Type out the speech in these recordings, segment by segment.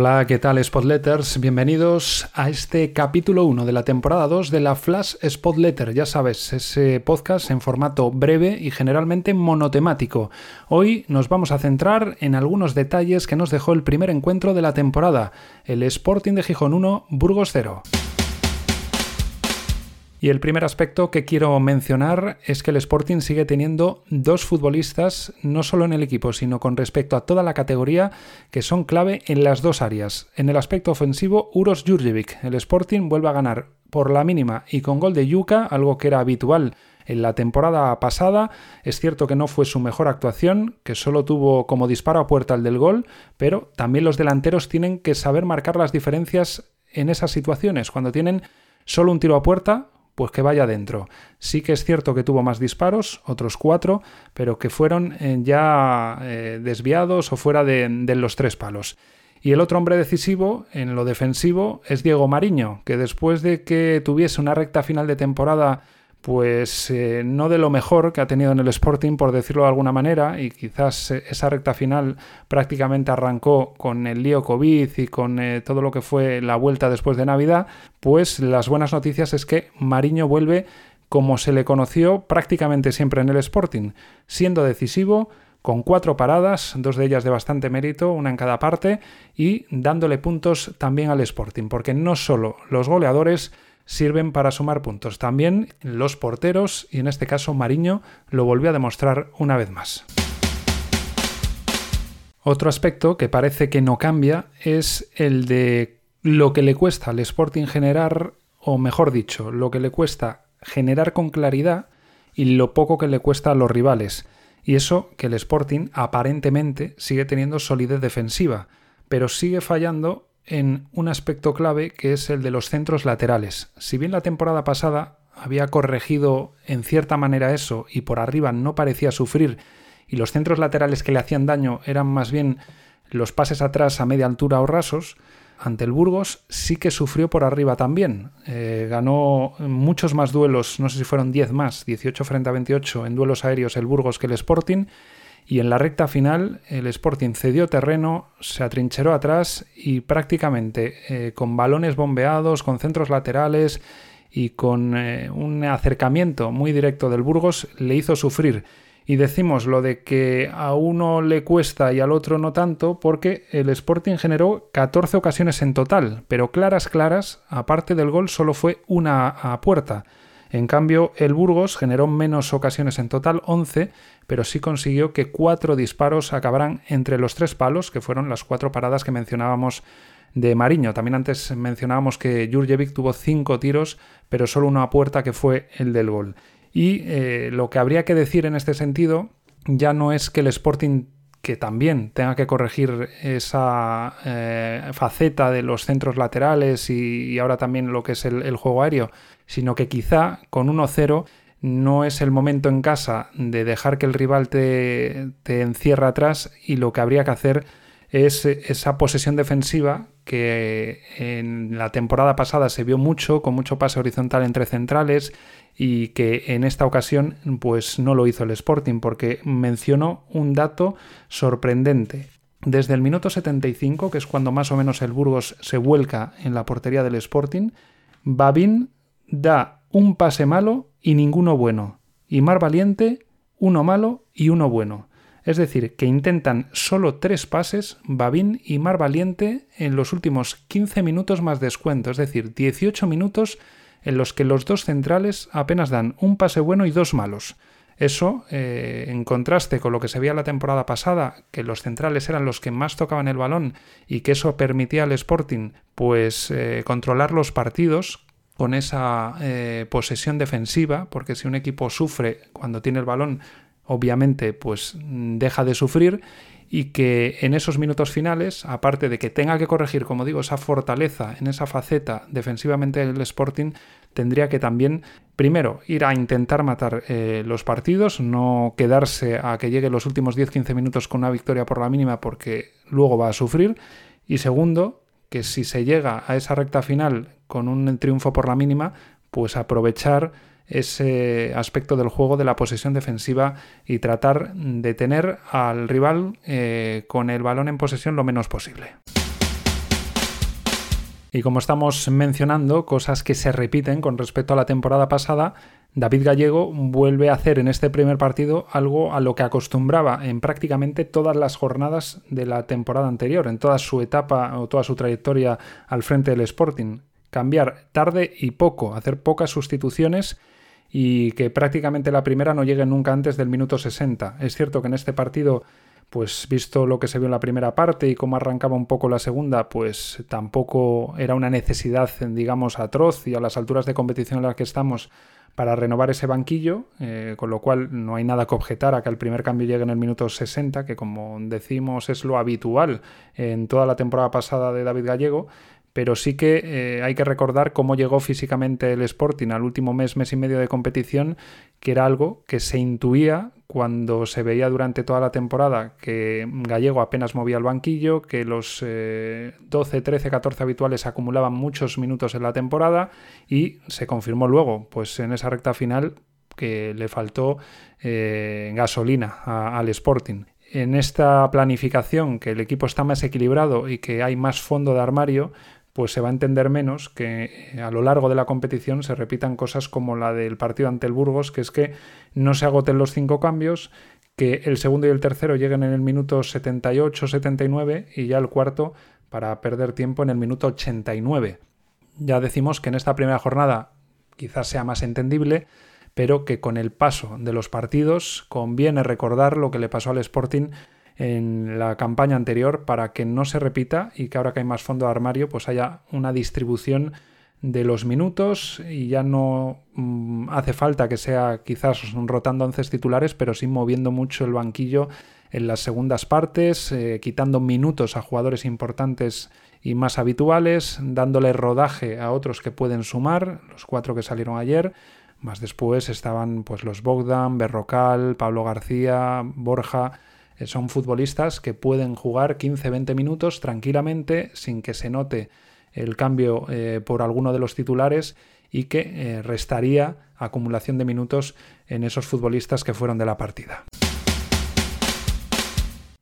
Hola, ¿qué tal Spotletters? Bienvenidos a este capítulo 1 de la temporada 2 de la Flash Spotletter. Ya sabes, ese podcast en formato breve y generalmente monotemático. Hoy nos vamos a centrar en algunos detalles que nos dejó el primer encuentro de la temporada, el Sporting de Gijón 1, Burgos 0. Y el primer aspecto que quiero mencionar es que el Sporting sigue teniendo dos futbolistas, no solo en el equipo, sino con respecto a toda la categoría, que son clave en las dos áreas. En el aspecto ofensivo, Uros Jurjevic. El Sporting vuelve a ganar por la mínima y con gol de Yuka, algo que era habitual en la temporada pasada. Es cierto que no fue su mejor actuación, que solo tuvo como disparo a puerta el del gol, pero también los delanteros tienen que saber marcar las diferencias en esas situaciones. Cuando tienen solo un tiro a puerta, pues que vaya dentro. Sí que es cierto que tuvo más disparos, otros cuatro, pero que fueron eh, ya eh, desviados o fuera de, de los tres palos. Y el otro hombre decisivo en lo defensivo es Diego Mariño, que después de que tuviese una recta final de temporada pues eh, no de lo mejor que ha tenido en el Sporting, por decirlo de alguna manera, y quizás eh, esa recta final prácticamente arrancó con el lío COVID y con eh, todo lo que fue la vuelta después de Navidad, pues las buenas noticias es que Mariño vuelve como se le conoció prácticamente siempre en el Sporting, siendo decisivo, con cuatro paradas, dos de ellas de bastante mérito, una en cada parte, y dándole puntos también al Sporting, porque no solo los goleadores, sirven para sumar puntos. También los porteros, y en este caso Mariño, lo volvió a demostrar una vez más. Otro aspecto que parece que no cambia es el de lo que le cuesta al Sporting generar, o mejor dicho, lo que le cuesta generar con claridad y lo poco que le cuesta a los rivales. Y eso que el Sporting aparentemente sigue teniendo solidez defensiva, pero sigue fallando en un aspecto clave que es el de los centros laterales. Si bien la temporada pasada había corregido en cierta manera eso y por arriba no parecía sufrir y los centros laterales que le hacían daño eran más bien los pases atrás a media altura o rasos, ante el Burgos sí que sufrió por arriba también. Eh, ganó muchos más duelos, no sé si fueron 10 más, 18 frente a 28 en duelos aéreos el Burgos que el Sporting y en la recta final el Sporting cedió terreno, se atrincheró atrás y prácticamente eh, con balones bombeados, con centros laterales y con eh, un acercamiento muy directo del Burgos le hizo sufrir. Y decimos lo de que a uno le cuesta y al otro no tanto porque el Sporting generó 14 ocasiones en total, pero claras, claras, aparte del gol solo fue una a puerta. En cambio, el Burgos generó menos ocasiones en total, 11, pero sí consiguió que cuatro disparos acabaran entre los tres palos, que fueron las cuatro paradas que mencionábamos de Mariño. También antes mencionábamos que Jurjevic tuvo cinco tiros, pero solo una puerta que fue el del gol. Y eh, lo que habría que decir en este sentido ya no es que el Sporting que también tenga que corregir esa eh, faceta de los centros laterales y, ahora también lo que es el, juego aéreo, sino que quizá con 1-0 no es el momento en casa de dejar que el rival te, te encierre atrás y lo que habría que hacer es esa posesión defensiva que en la temporada pasada se vio mucho, con mucho pase horizontal entre centrales y que en esta ocasión pues no lo hizo el Sporting porque mencionó un dato sorprendente. Desde el minuto 75, que es cuando más o menos el Burgos se vuelca en la portería del Sporting, Babín da un pase malo y ninguno bueno, y Mar Valiente uno malo y uno bueno. Es decir, que intentan solo tres pases Babín y Mar Valiente en los últimos 15 minutos más descuento, es decir, 18 minutos en los que los dos centrales apenas dan un pase bueno y dos malos. Eso, eh, en contraste con lo que se veía la temporada pasada, que los centrales eran los que más tocaban el balón y que eso permitía al Sporting pues eh, controlar los partidos con esa eh, posesión defensiva, porque si un equipo sufre cuando tiene el balón, obviamente pues deja de sufrir y que en esos minutos finales, aparte de que tenga que corregir, como digo, esa fortaleza en esa faceta defensivamente del Sporting, tendría que también, primero, ir a intentar matar eh, los partidos, no quedarse a que llegue los últimos 10-15 minutos con una victoria por la mínima porque luego va a sufrir, y segundo, que si se llega a esa recta final con un triunfo por la mínima, pues aprovechar ese aspecto del juego de la posesión defensiva y tratar de tener al rival eh, con el balón en posesión lo menos posible. Y como estamos mencionando, cosas que se repiten con respecto a la temporada pasada, David Gallego vuelve a hacer en este primer partido algo a lo que acostumbraba en prácticamente todas las jornadas de la temporada anterior, en toda su etapa o toda su trayectoria al frente del Sporting. Cambiar tarde y poco, hacer pocas sustituciones y que prácticamente la primera no llegue nunca antes del minuto 60. Es cierto que en este partido pues visto lo que se vio en la primera parte y cómo arrancaba un poco la segunda, pues tampoco era una necesidad, digamos, atroz y a las alturas de competición en las que estamos para renovar ese banquillo, eh, con lo cual no hay nada que objetar a que el primer cambio llegue en el minuto 60, que como decimos es lo habitual en toda la temporada pasada de David Gallego, pero sí que eh, hay que recordar cómo llegó físicamente el Sporting al último mes, mes y medio de competición, que era algo que se intuía cuando se veía durante toda la temporada que Gallego apenas movía el banquillo, que los 12, 13, 14 habituales acumulaban muchos minutos en la temporada y se confirmó luego, pues en esa recta final que le faltó eh, gasolina al Sporting. En esta planificación, que el equipo está más equilibrado y que hay más fondo de armario, pues se va a entender menos que eh, a lo largo de la competición se repitan cosas como la del partido ante el Burgos, que es que no se agoten los cinco cambios, que el segundo y el tercero lleguen en el minuto 78-79 y ya el cuarto para perder tiempo en el minuto 89. Ya decimos que en esta primera jornada quizás sea más entendible, pero que con el paso de los partidos conviene recordar lo que le pasó al Sporting en la campaña anterior para que no se repita y que ahora que hay más fondo de armario pues haya una distribución de los minutos y ya no mm, hace falta que sea quizás rotando once titulares, pero sí moviendo mucho el banquillo en las segundas partes, eh, quitando minutos a jugadores importantes y más habituales, dándole rodaje a otros que pueden sumar, los cuatro que salieron ayer. Más después estaban pues los Bogdan, Berrocal, Pablo García, Borja, son futbolistas que pueden jugar 15-20 minutos tranquilamente sin que se note el cambio eh, por alguno de los titulares y que eh, restaría acumulación de minutos en esos futbolistas que fueron de la partida.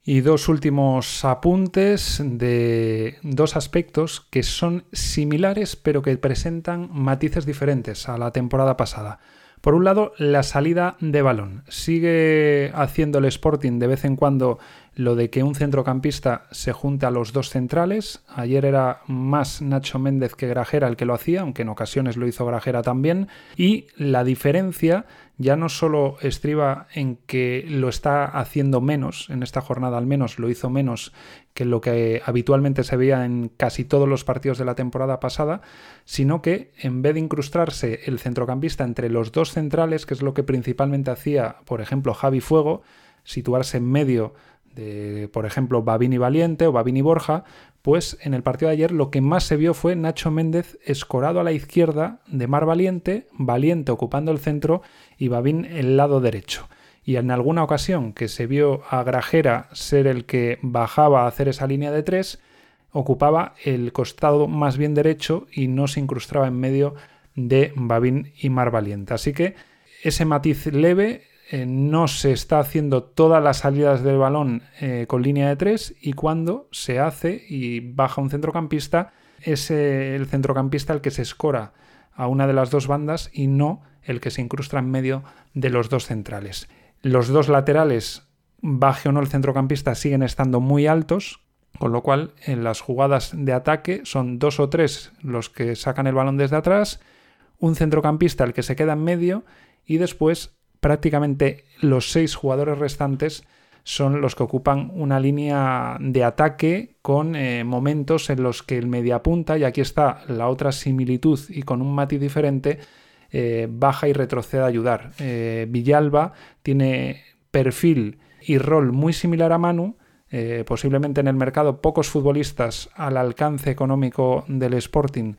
Y dos últimos apuntes de dos aspectos que son similares pero que presentan matices diferentes a la temporada pasada. Por un lado, la salida de balón. Sigue haciendo el Sporting de vez en cuando lo de que un centrocampista se junte a los dos centrales. Ayer era más Nacho Méndez que Grajera el que lo hacía, aunque en ocasiones lo hizo Grajera también. Y la diferencia ya no solo estriba en que lo está haciendo menos, en esta jornada al menos lo hizo menos que lo que habitualmente se veía en casi todos los partidos de la temporada pasada, sino que en vez de incrustarse el centrocampista entre los dos centrales, que es lo que principalmente hacía, por ejemplo, Javi Fuego, situarse en medio por ejemplo, Babini Valiente o Babini Borja, pues en el partido de ayer lo que más se vio fue Nacho Méndez escorado a la izquierda de Mar Valiente, Valiente ocupando el centro y Babín el lado derecho. Y en alguna ocasión que se vio a Grajera ser el que bajaba a hacer esa línea de tres, ocupaba el costado más bien derecho y no se incrustaba en medio de Babín y Mar Valiente. Así que ese matiz leve eh, no se está haciendo todas las salidas del balón eh, con línea de tres y cuando se hace y baja un centrocampista, es el centrocampista el que se escora a una de las dos bandas y no el que se incrusta en medio de los dos centrales. Los dos laterales, baje o no el centrocampista, siguen estando muy altos, con lo cual en las jugadas de ataque son dos o tres los que sacan el balón desde atrás, un centrocampista el que se queda en medio y después prácticamente los seis jugadores restantes son los que ocupan una línea de ataque con eh, momentos en los que el mediapunta, y aquí está la otra similitud y con un matiz diferente, eh, baja y retrocede a ayudar. Eh, Villalba tiene perfil y rol muy similar a Manu, posiblemente en el mercado pocos futbolistas al alcance económico del Sporting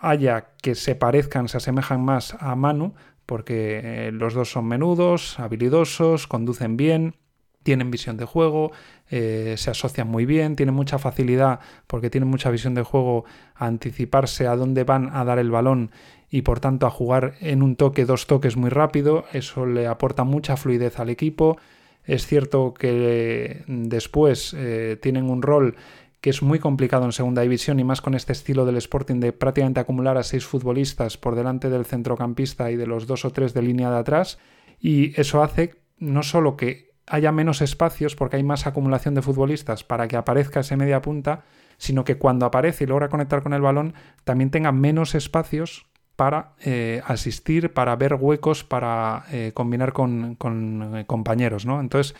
haya que se parezcan, se asemejan más a Manu, porque eh, los dos son menudos, habilidosos, conducen bien, tienen visión de juego, eh, se asocian muy bien, tienen mucha facilidad porque tienen mucha visión de juego a anticiparse a dónde van a dar el balón y por tanto a jugar en un toque, dos toques muy rápido, eso le aporta mucha fluidez al equipo. Es cierto que después eh, tienen un rol que es muy complicado en segunda división y más con este estilo del Sporting de prácticamente acumular a seis futbolistas por delante del centrocampista y de los dos o tres de línea de atrás. Y eso hace no solo que haya menos espacios porque hay más acumulación de futbolistas para que aparezca ese media punta, sino que cuando aparece y logra conectar con el balón también tenga menos espacios para eh, asistir, para ver huecos, para eh, combinar con, eh, compañeros, ¿no? Entonces,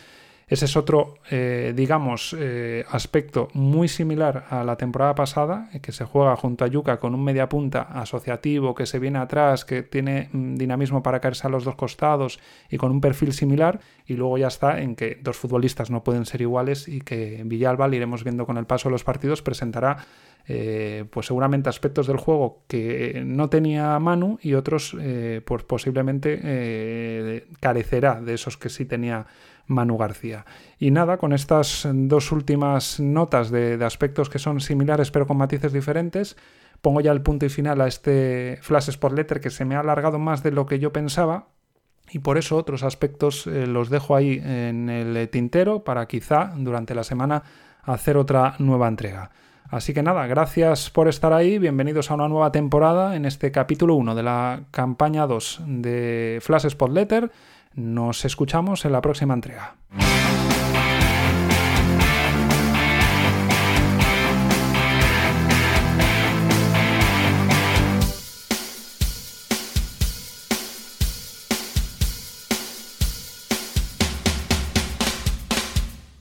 ese es otro, eh, digamos, eh, aspecto muy similar a la temporada pasada, eh, que se juega junto a Yuca con un mediapunta asociativo que se viene atrás, que tiene mm, dinamismo para caerse a los dos costados y con un perfil similar, y luego ya está en que dos futbolistas no pueden ser iguales y que Villalba, lo iremos viendo con el paso de los partidos, presentará pues seguramente aspectos del juego que no tenía Manu y otros pues posiblemente carecerá de esos que sí tenía Manu García. Y nada, con estas dos últimas notas de, aspectos que son similares pero con matices diferentes, pongo ya el punto y final a este Flash Sport Letter que se me ha alargado más de lo que yo pensaba. Y por eso otros aspectos eh, los dejo ahí en el tintero para quizá durante la semana hacer otra nueva entrega. Así que nada, gracias por estar ahí, bienvenidos a una nueva temporada en este capítulo 1 de la campaña 2 de Flash Spot Letter nos escuchamos en la próxima entrega.